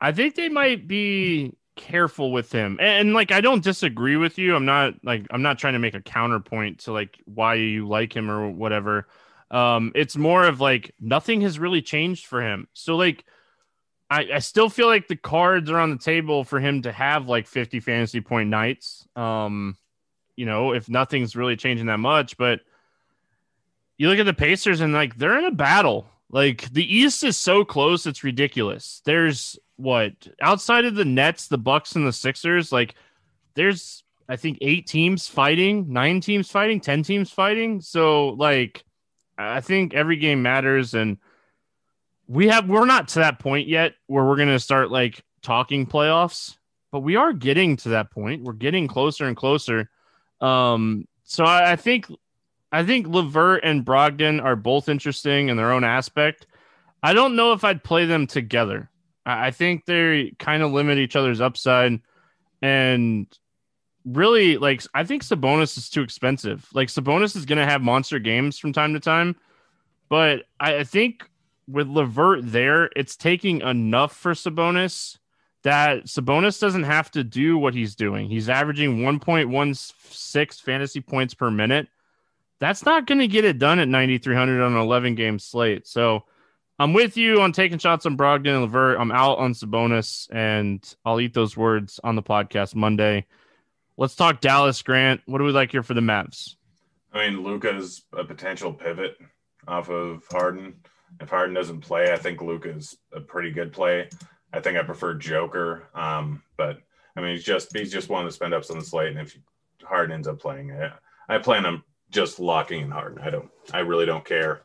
I think they might be careful with him. And, and, like I don't disagree with you. I'm not like I'm not trying to make a counterpoint to like why you like him or whatever. Um, it's more of like nothing has really changed for him. So like I, I still feel like the cards are on the table for him to have like 50 fantasy point nights. Um, you know, if nothing's really changing that much, but you look at the Pacers and like they're in a battle. Like the East is so close, it's ridiculous. There's what outside of the Nets, the Bucks, and the Sixers, like there's I think eight teams fighting, nine teams fighting, ten teams fighting. So like I think every game matters, and we have we're not to that point yet where we're gonna start like talking playoffs, but we are getting to that point. We're getting closer and closer. Um, so I, I think I think LeVert and Brogdon are both interesting in their own aspect. I don't know if I'd play them together. I, I think they kind of limit each other's upside, and really like I think Sabonis is too expensive. Like Sabonis is going to have monster games from time to time, but I, I think with LeVert there, it's taking enough for Sabonis that Sabonis doesn't have to do what he's doing. He's averaging 1.16 fantasy points per minute. that's not going to get it done at 9,300 on an 11 game slate. So I'm with you on taking shots on Brogdon and LeVert. I'm out on Sabonis, and I'll eat those words on the podcast Monday. Let's talk Dallas Grant. What do we like here for the Mavs? I mean, Luka's a potential pivot off of Harden. If Harden doesn't play, I think Luka's a pretty good play. I think I prefer Joker, um, but I mean, he's just he's just one to spend ups on the slate, and if Harden ends up playing, I, I plan on just locking in Harden. I don't, I really don't care,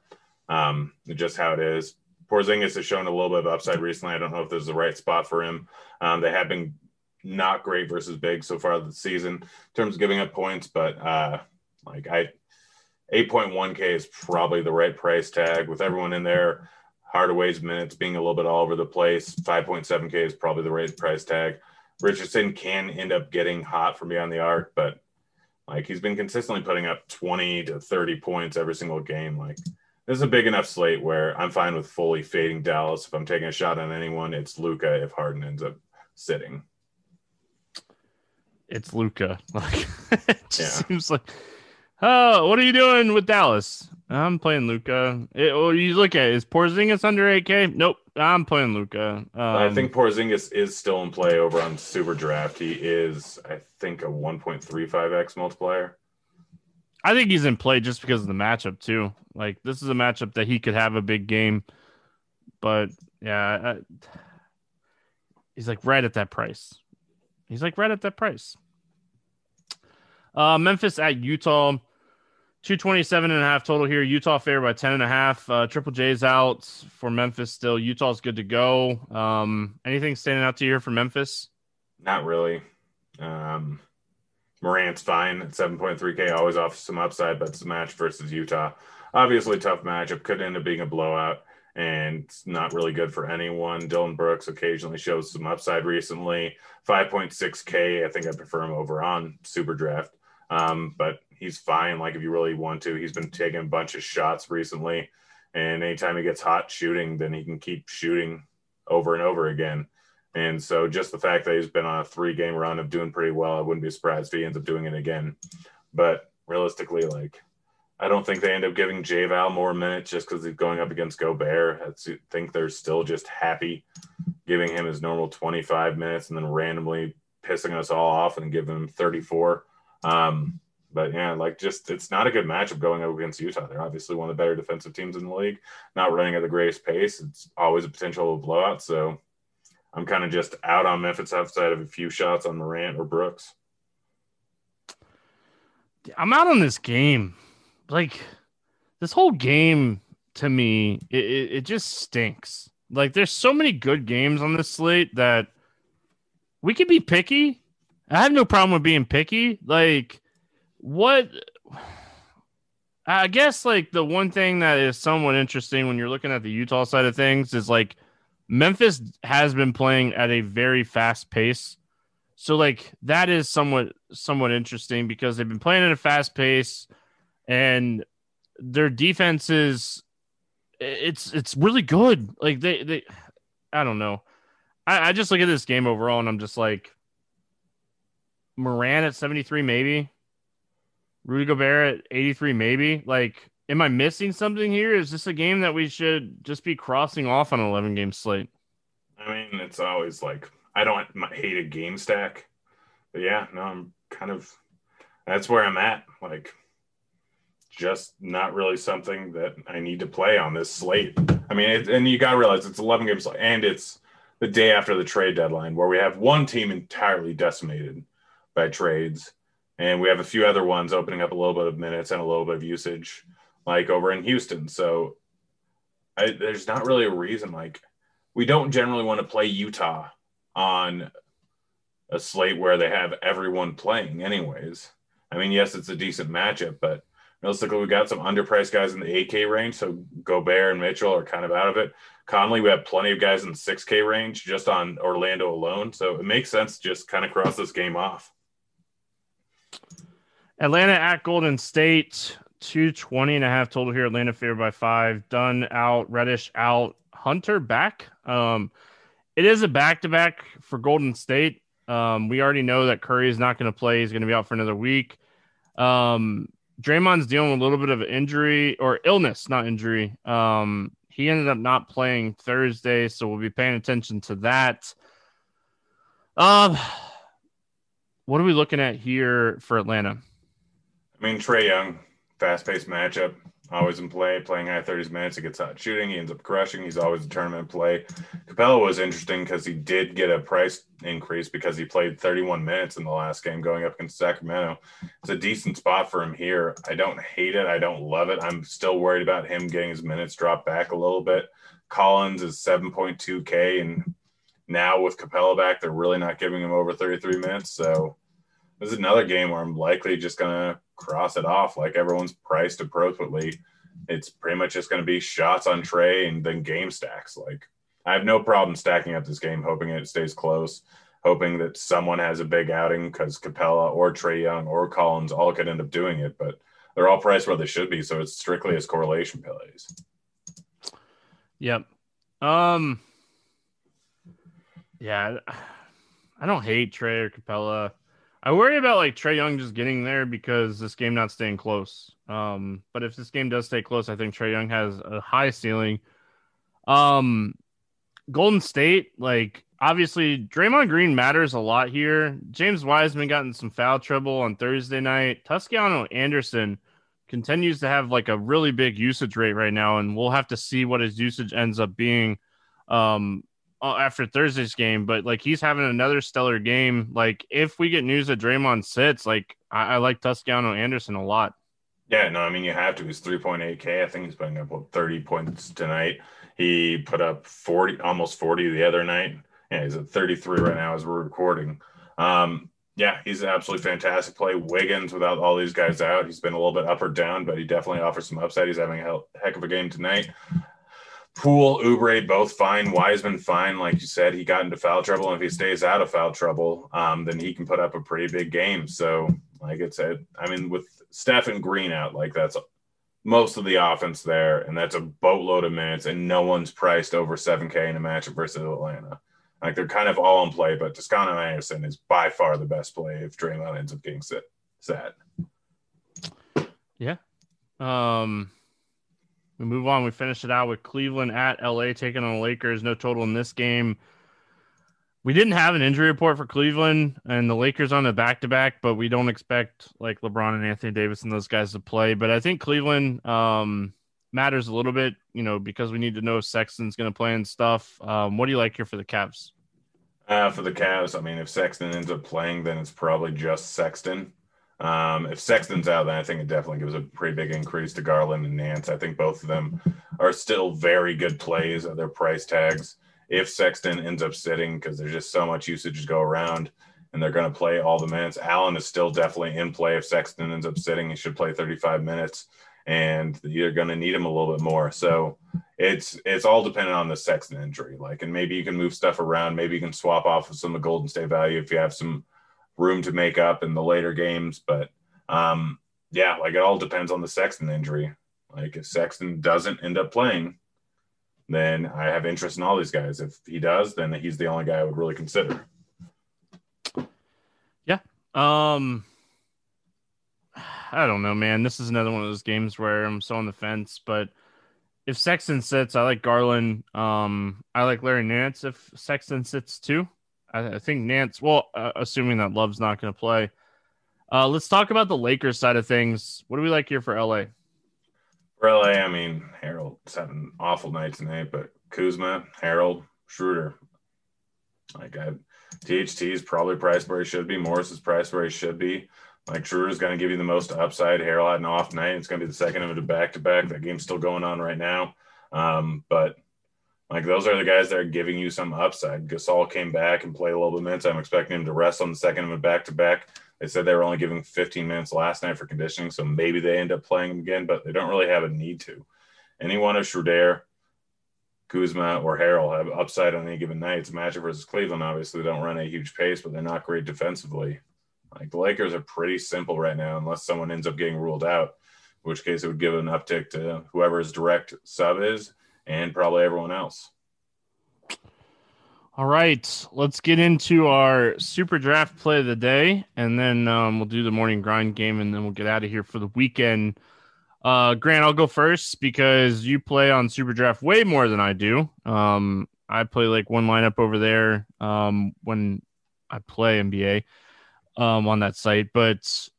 um, just how it is. Porzingis has shown a little bit of upside recently. I don't know if this is the right spot for him. Um, they have been not great versus big so far this season in terms of giving up points, but uh, like I 8.1K is probably the right price tag with everyone in there. Hardaway's minutes being a little bit all over the place. 5.7K is probably the right price tag. Richardson can end up getting hot from beyond the arc, but like he's been consistently putting up 20 to 30 points every single game. Like this is a big enough slate where I'm fine with fully fading Dallas. If I'm taking a shot on anyone, it's Luka if Harden ends up sitting. It's Luka. [LAUGHS] Like it just yeah. seems like Oh, what are you doing with Dallas? I'm playing Luka. Well, you look at it, is Porzingis under 8K? Nope. I'm playing Luka. Um, I think Porzingis is still in play over on Super Draft. He is, I think, a 1.35x multiplier. I think he's in play just because of the matchup too. Like this is a matchup that he could have a big game, but yeah, I, he's like right at that price. He's like right at that price. Uh, Memphis at Utah. 227 and a half total here. Utah fair by 10 and a half. Uh, Triple J's out for Memphis still. Utah's good to go. Um, anything standing out to you here for Memphis? Not really. Um, Morant's fine at 7.3K, always off some upside, but it's a match versus Utah. Obviously, tough matchup. Could end up being a blowout and not really good for anyone. Dillon Brooks occasionally shows some upside recently. 5.6K, I think I prefer him over on Super Draft. Um, but he's fine. Like if you really want to, he's been taking a bunch of shots recently, and anytime he gets hot shooting, then he can keep shooting over and over again. And so just the fact that he's been on a three game run of doing pretty well, I wouldn't be surprised if he ends up doing it again. But realistically, like I don't think they end up giving J Val more minutes just because he's going up against Gobert. I think they're still just happy giving him his normal 25 minutes and then randomly pissing us all off and giving him 34. Um, but yeah, like just it's not a good matchup going up against Utah. They're obviously one of the better defensive teams in the league, not running at the greatest pace. It's always a potential blowout. So I'm kind of just out on Memphis outside of a few shots on Morant or Brooks. I'm out on this game. Like this whole game to me, it, it, it just stinks. Like there's so many good games on this slate that we could be picky. I have no problem with being picky. Like what I guess like the one thing that is somewhat interesting when you're looking at the Utah side of things is like Memphis has been playing at a very fast pace. So like that is somewhat somewhat interesting because they've been playing at a fast pace and their defense is it's it's really good. Like they they I don't know. I, I just look at this game overall and I'm just like Morant at 73 maybe Rudy Gobert at 83, maybe. Like, am I missing something here? Is this a game that we should just be crossing off on an 11 game slate? I mean, it's always like, I don't hate a game stack. But yeah, no, I'm kind of, that's where I'm at. Like, just not really something that I need to play on this slate. I mean, it, and you got to realize it's 11 games and it's the day after the trade deadline where we have one team entirely decimated by trades and we have a few other ones opening up a little bit of minutes and a little bit of usage, like over in Houston. So I, there's not really a reason. Like we don't generally want to play Utah on a slate where they have everyone playing, anyways. I mean, yes, it's a decent matchup, but realistically, we got some underpriced guys in the 8K range. So Gobert and Mitchell are kind of out of it. Conley, we have plenty of guys in the 6K range just on Orlando alone. So it makes sense to just kind of cross this game off. Atlanta at Golden State, 220 and a half total here. Atlanta favored by five. Dunn out, Reddish out, Hunter back. Um, it is a back to back for Golden State. Um, we already know that Curry is not going to play. He's going to be out for another week. Um, Draymond's dealing with a little bit of injury or illness, not injury. Um, he ended up not playing Thursday, so we'll be paying attention to that. Um, what are we looking at here for Atlanta? I mean, Trae Young, fast paced matchup, always in play, playing high 30s minutes. He gets hot shooting. He ends up crushing. He's always a tournament play. Capela was interesting because he did get a price increase because he played 31 minutes in the last game going up against Sacramento. It's a decent spot for him here. I don't hate it. I don't love it. I'm still worried about him getting his minutes dropped back a little bit. Collins is 7.2K. And now with Capela back, they're really not giving him over 33 minutes. So this is another game where I'm likely just going to cross it off like everyone's priced appropriately. It's pretty much just going to be shots on Trae and then game stacks. Like I have no problem stacking up this game, hoping it stays close, hoping that someone has a big outing because Capela or Trae Young or Collins all could end up doing it, but they're all priced where they should be. So it's strictly as correlation plays. Yep. Um. Yeah, I don't hate Trae or Capela. I worry about like Trae Young just getting there because this game not staying close. Um, but if this game does stay close, I think Trae Young has a high ceiling. Um, Golden State, like obviously Draymond Green matters a lot here. James Wiseman got in some foul trouble on Thursday night. Toscano Anderson continues to have like a really big usage rate right now, and we'll have to see what his usage ends up being. Um, after Thursday's game, but like he's having another stellar game. Like if we get news that Draymond sits, like I, I like Toscano Anderson a lot. Yeah, no, I mean you have to. He's 3.8K. I think he's putting up what, 30 points tonight. He put up 40, almost 40 the other night. Yeah, he's at 33 right now as we're recording. Um, yeah, he's an absolutely fantastic play. Wiggins, without all these guys out, he's been a little bit up or down, but he definitely offers some upside. He's having a heck of a game tonight. Poole, Oubre, both fine. Wiseman, fine. Like you said, he got into foul trouble. And if he stays out of foul trouble, um, then he can put up a pretty big game. So, like I said, I mean, with Steph and Green out, like that's most of the offense there. And that's a boatload of minutes. And no one's priced over 7K in a matchup versus Atlanta. Like they're kind of all in play, but Toscano Anderson is by far the best play if Draymond ends up getting set. Yeah. Um, we move on. We finish it out with Cleveland at LA taking on the Lakers. No total in this game. We didn't have an injury report for Cleveland and the Lakers on the back to back, but we don't expect like LeBron and Anthony Davis and those guys to play. But I think Cleveland um, matters a little bit, you know, because we need to know if Sexton's going to play and stuff. Um, what do you like here for the Cavs? Uh, for the Cavs, I mean, if Sexton ends up playing, then it's probably just Sexton. Um, if Sexton's out, then I think it definitely gives a pretty big increase to Garland and Nance. I think both of them are still very good plays at their price tags. If Sexton ends up sitting, because there's just so much usage to go around, and they're going to play all the minutes. Allen is still definitely in play. If Sexton ends up sitting, he should play 35 minutes, and you're going to need him a little bit more. So it's it's all dependent on the Sexton injury. Like, and maybe you can move stuff around. Maybe you can swap off with some of the Golden State value if you have some room to make up in the later games. But um, yeah, like it all depends on the Sexton injury. Like if Sexton doesn't end up playing, then I have interest in all these guys. If he does, then he's the only guy I would really consider. Yeah. Um I don't know, man. This is another one of those games where I'm so on the fence, but if Sexton sits, I like Garland. Um, I like Larry Nance if Sexton sits too. I, I think Nance. Well, uh, assuming that Love's not going to play. Uh, let's talk about the Lakers side of things. What do we like here for LA? For LA, I mean, Harrell's having an awful night tonight, but Kuzma, Harrell, Schroeder, like I, THT is probably priced where he should be. Morris is priced where he should be. Like Schroeder's going to give you the most upside. Harrell had an off night. It's going to be the second of a back to back. That game's still going on right now. Um, but like those are the guys that are giving you some upside. Gasol came back and played a little bit minutes. I'm expecting him to rest on the second of a back to back. They said they were only giving 15 minutes last night for conditioning, so maybe they end up playing him again, but they don't really have a need to. Anyone of Schroeder, Kuzma, or Harrell have upside on any given night. It's a matchup versus Cleveland. Obviously, they don't run a huge pace, but they're not great defensively. Like the Lakers are pretty simple right now, unless someone ends up getting ruled out, in which case it would give an uptick to whoever's direct sub is and probably everyone else. All right, let's get into our super draft play of the day, and then um, we'll do the morning grind game, and then we'll get out of here for the weekend. Uh, Grant, I'll go first because you play on super draft way more than I do. Um, I play like one lineup over there um, when I play NBA um, on that site, but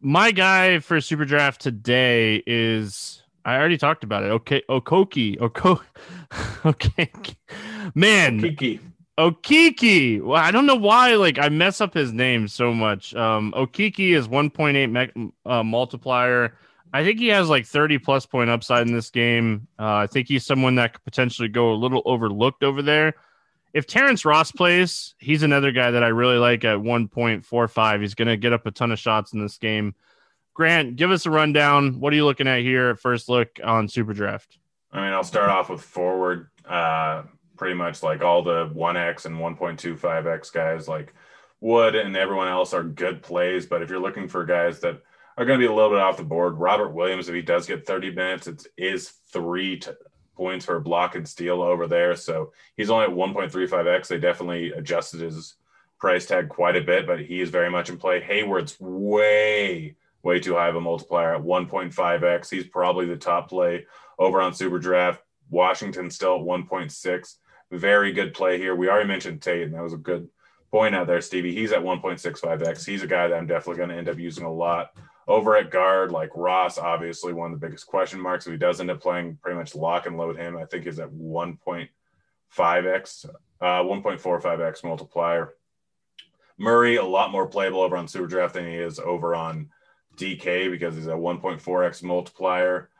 my guy for super draft today is I already talked about it. Okay, Okoki, Oko, [LAUGHS] okay, man, Kiki. Okeke. Well, I don't know why. Like I mess up his name so much. Um, Okeke is 1.8 me- uh, multiplier. I think he has like 30 plus point upside in this game. Uh, I think he's someone that could potentially go a little overlooked over there. If Terrence Ross plays, he's another guy that I really like at 1.45. He's going to get up a ton of shots in this game. Grant, give us a rundown. What are you looking at here at first look on Super Draft? I mean, I'll start off with forward. Uh, pretty much like all the 1x and 1.25x guys, like Wood and everyone else, are good plays. But if you're looking for guys that are going to be a little bit off the board, Robert Williams, if he does get 30 minutes, it is three points for block and steal over there. So he's only at 1.35x. They definitely adjusted his price tag quite a bit, but he is very much in play. Hayward's way way too high of a multiplier at 1.5x. He's probably the top play over on Super Draft. Washington still at 1.6. Very good play here. We already mentioned Tate, and that was a good point out there, Stevie. He's at 1.65x. He's a guy that I'm definitely going to end up using a lot. Over at guard, like Ross, obviously one of the biggest question marks. If he does end up playing, pretty much lock and load him. I think he's at 1.5x, uh, 1.45x multiplier. Murray, a lot more playable over on Super Draft than he is over on DK because he's a 1.4x multiplier.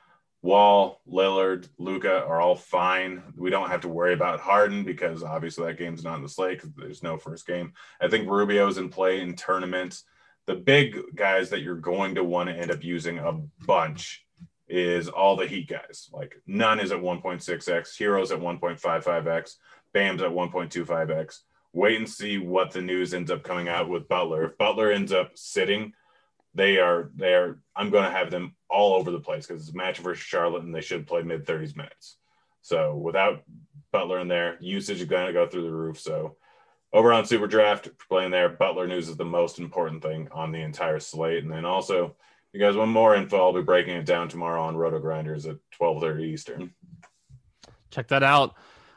Wall, Lillard, Luka are all fine. We don't have to worry about Harden because obviously that game's not in the slate because there's no first game. I think Rubio's in play in tournaments. The big guys that you're going to want to end up using a bunch is all the Heat guys. Like Nunn is at 1.6x, Herro's at 1.55x, Bam's at 1.25x. Wait and see what the news ends up coming out with Butler. If Butler ends up sitting, they are they are i'm going to have them all over the place because it's a match versus charlotte and they should play mid 30s minutes. So without butler in there usage is going to go through the roof. So over on super draft playing there butler news is the most important thing on the entire slate. And then also you guys want more info i'll be breaking it down tomorrow on RotoGrinders at 12.30 eastern. Check that out.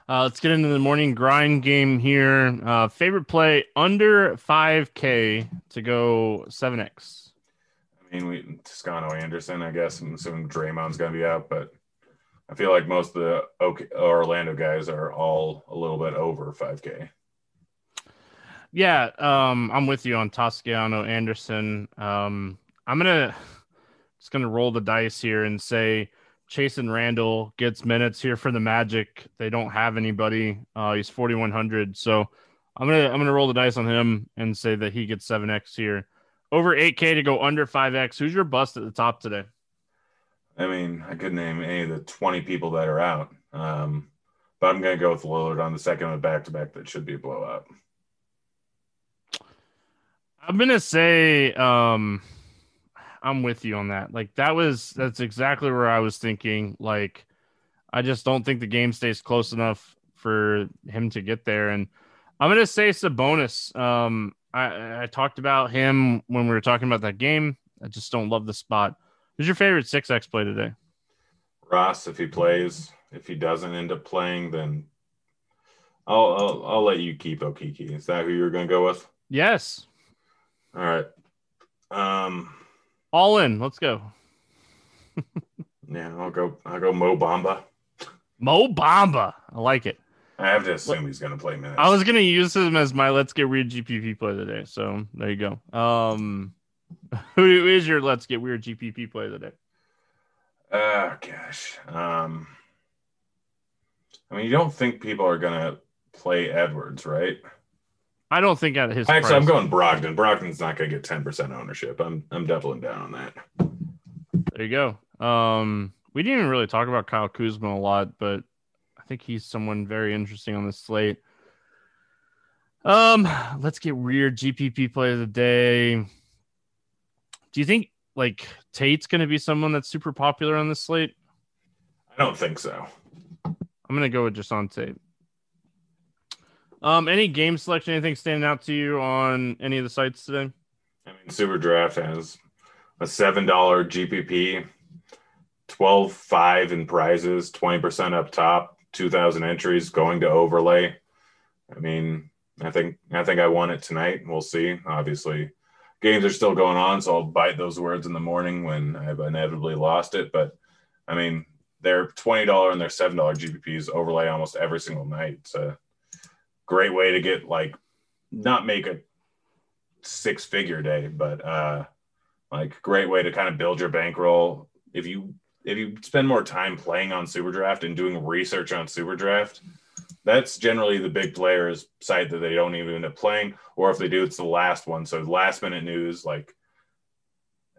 Uh, let's get into the morning grind game here. Uh, favorite play under 5k to go 7x We Toscano Anderson, I guess. I'm assuming Draymond's going to be out, but I feel like most of the Orlando guys are all a little bit over 5K. Yeah, um, I'm with you on Toscano Anderson. Um, I'm gonna just gonna roll the dice here and say Chasson Randle gets minutes here for the Magic. They don't have anybody. Uh, he's 4100, so I'm gonna I'm gonna roll the dice on him and say that he gets seven X here over 8K to go under 5X. Who's your bust at the top today? I mean, I could name any of the 20 people that are out. Um, but I'm going to go with Lillard on the second of back to back that should be a blowout. I'm going to say, um, I'm with you on that. Like, that was, that's exactly where I was thinking. Like, I just don't think the game stays close enough for him to get there. And I'm going to say Sabonis. Um, I, I talked about him when we were talking about that game. I just don't love the spot. Who's your favorite six X play today? Ross, if he plays. If he doesn't end up playing, then I'll I'll, I'll let you keep Okeke. Is that who you're going to go with? Yes. All right. Um, all in. Let's go. [LAUGHS] yeah, I'll go. I'll go Mo Bamba. Mo Bamba. I like it. I have to assume he's going to play minutes. I was going to use him as my let's get weird GPP play today. So there you go. Um, [LAUGHS] who is your let's get weird GPP play today? Oh gosh. Um, I mean, you don't think people are going to play Edwards, right? I don't think at his. Actually, price. I'm going Brogdon. Brogdon's not going to get 10% ownership. I'm I'm doubling down on that. There you go. Um, we didn't even really talk about Kyle Kuzma a lot, but I think he's someone very interesting on the slate. Um, let's get weird GPP play of the day. Do you think like Tate's going to be someone that's super popular on the slate? I don't think so. I'm going to go with just on Tate. Um, any game selection, anything standing out to you on any of the sites today? I mean, Super Draft has a seven dollar GPP, twelve five in prizes, twenty percent up top, two thousand entries going to overlay. I mean, I think I think I won it tonight. We'll see. Obviously, games are still going on, so I'll bite those words in the morning when I've inevitably lost it. But I mean, their twenty dollar and their seven dollar GPPs overlay almost every single night. It's a great way to get like not make a six figure day, but uh like great way to kind of build your bankroll. If you if you spend more time playing on Super Draft and doing research on Super Draft, that's generally the big players site that they don't even end up playing, or if they do, it's the last one. So last minute news, like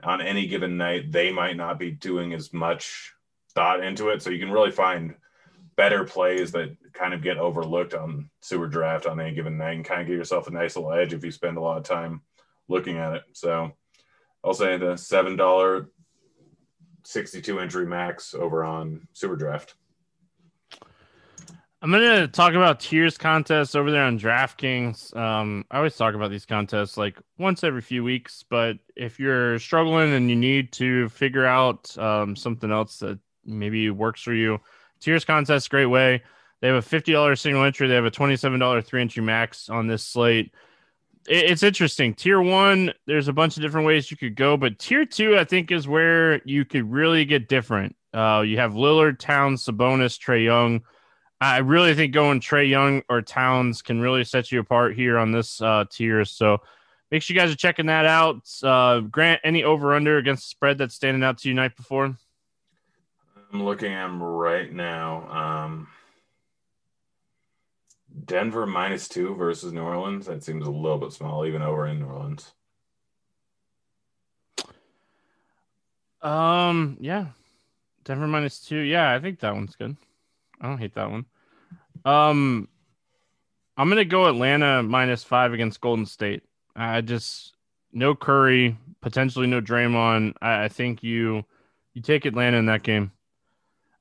on any given night, they might not be doing as much thought into it. So you can really find better plays that kind of get overlooked on Super Draft on any given night and kind of give yourself a nice little edge if you spend a lot of time looking at it. So I'll say the seven dollar 62 entry max over on Super Draft. I'm gonna talk about tiers contests over there on DraftKings. Um, I always talk about these contests like once every few weeks, but if you're struggling and you need to figure out um, something else that maybe works for you, tiers contest great way. They have a fifty dollars single entry. They have a twenty seven dollar three entry max on this slate it's interesting. Tier one, there's a bunch of different ways you could go, but tier two, I think, is where you could really get different. Uh, you have Lillard, Towns, Sabonis, Trae Young. I really think going Trae Young or Towns can really set you apart here on this uh, tier. So make sure you guys are checking that out. Uh, Grant, any over under against the spread that's standing out to you night before? I'm looking at them right now. Um, Denver minus two versus New Orleans. That seems a little bit small, even over in New Orleans. Um, yeah, Denver minus two. Yeah, I think that one's good. I don't hate that one. Um, I'm gonna go Atlanta minus five against Golden State. I just no Curry, potentially no Draymond. I, I think you you take Atlanta in that game.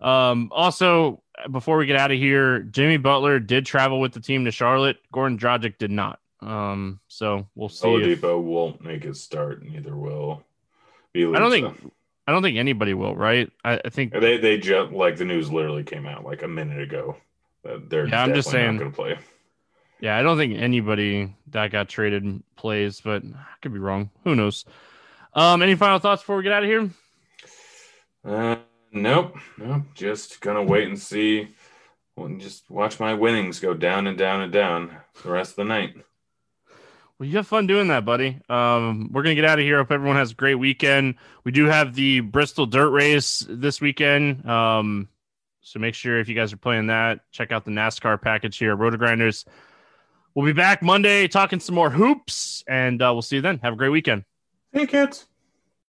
Um, also, before we get out of here, Jimmy Butler did travel with the team to Charlotte. Goran Dragic did not. Um, so we'll see. Oladipo if... won't make his start. Neither will. I don't think. I don't think anybody will. Right? I, I think they they just like the news literally came out like a minute ago. That they're yeah, I'm just saying going to play. Yeah, I don't think anybody that got traded plays, but I could be wrong. Who knows? Um, any final thoughts before we get out of here? Uh, Nope, nope. Just gonna wait and see. And Just watch my winnings go down and down and down the rest of the night. Well, you have fun doing that, buddy. Um, we're gonna get out of here. Hope everyone has a great weekend. We do have the Bristol Dirt Race this weekend. Um, so make sure if you guys are playing that, check out the NASCAR package here at RotoGrinders. We'll be back Monday talking some more hoops, and uh, we'll see you then. Have a great weekend. Hey, kids.